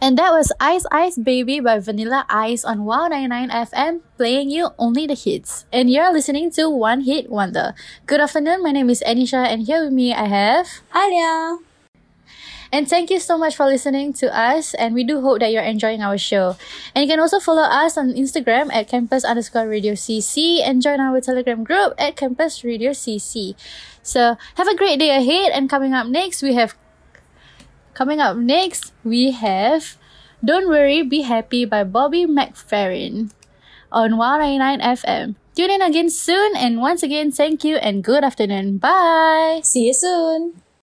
And that was Ice Ice Baby by Vanilla Ice on Wow 99 FM, playing you only the hits. And you're listening to One Hit Wonder. Good afternoon, my name is Anisha, and here with me I have Alia. And thank you so much for listening to us, and we do hope that you're enjoying our show. And you can also follow us on Instagram at campus underscore radio CC and join our Telegram group at campus radio CC. So have a great day ahead, and coming up next, we have Coming up next, we have Don't Worry, Be Happy by Bobby McFerrin on 199 FM. Tune in again soon, and once again, thank you and good afternoon. Bye! See you soon!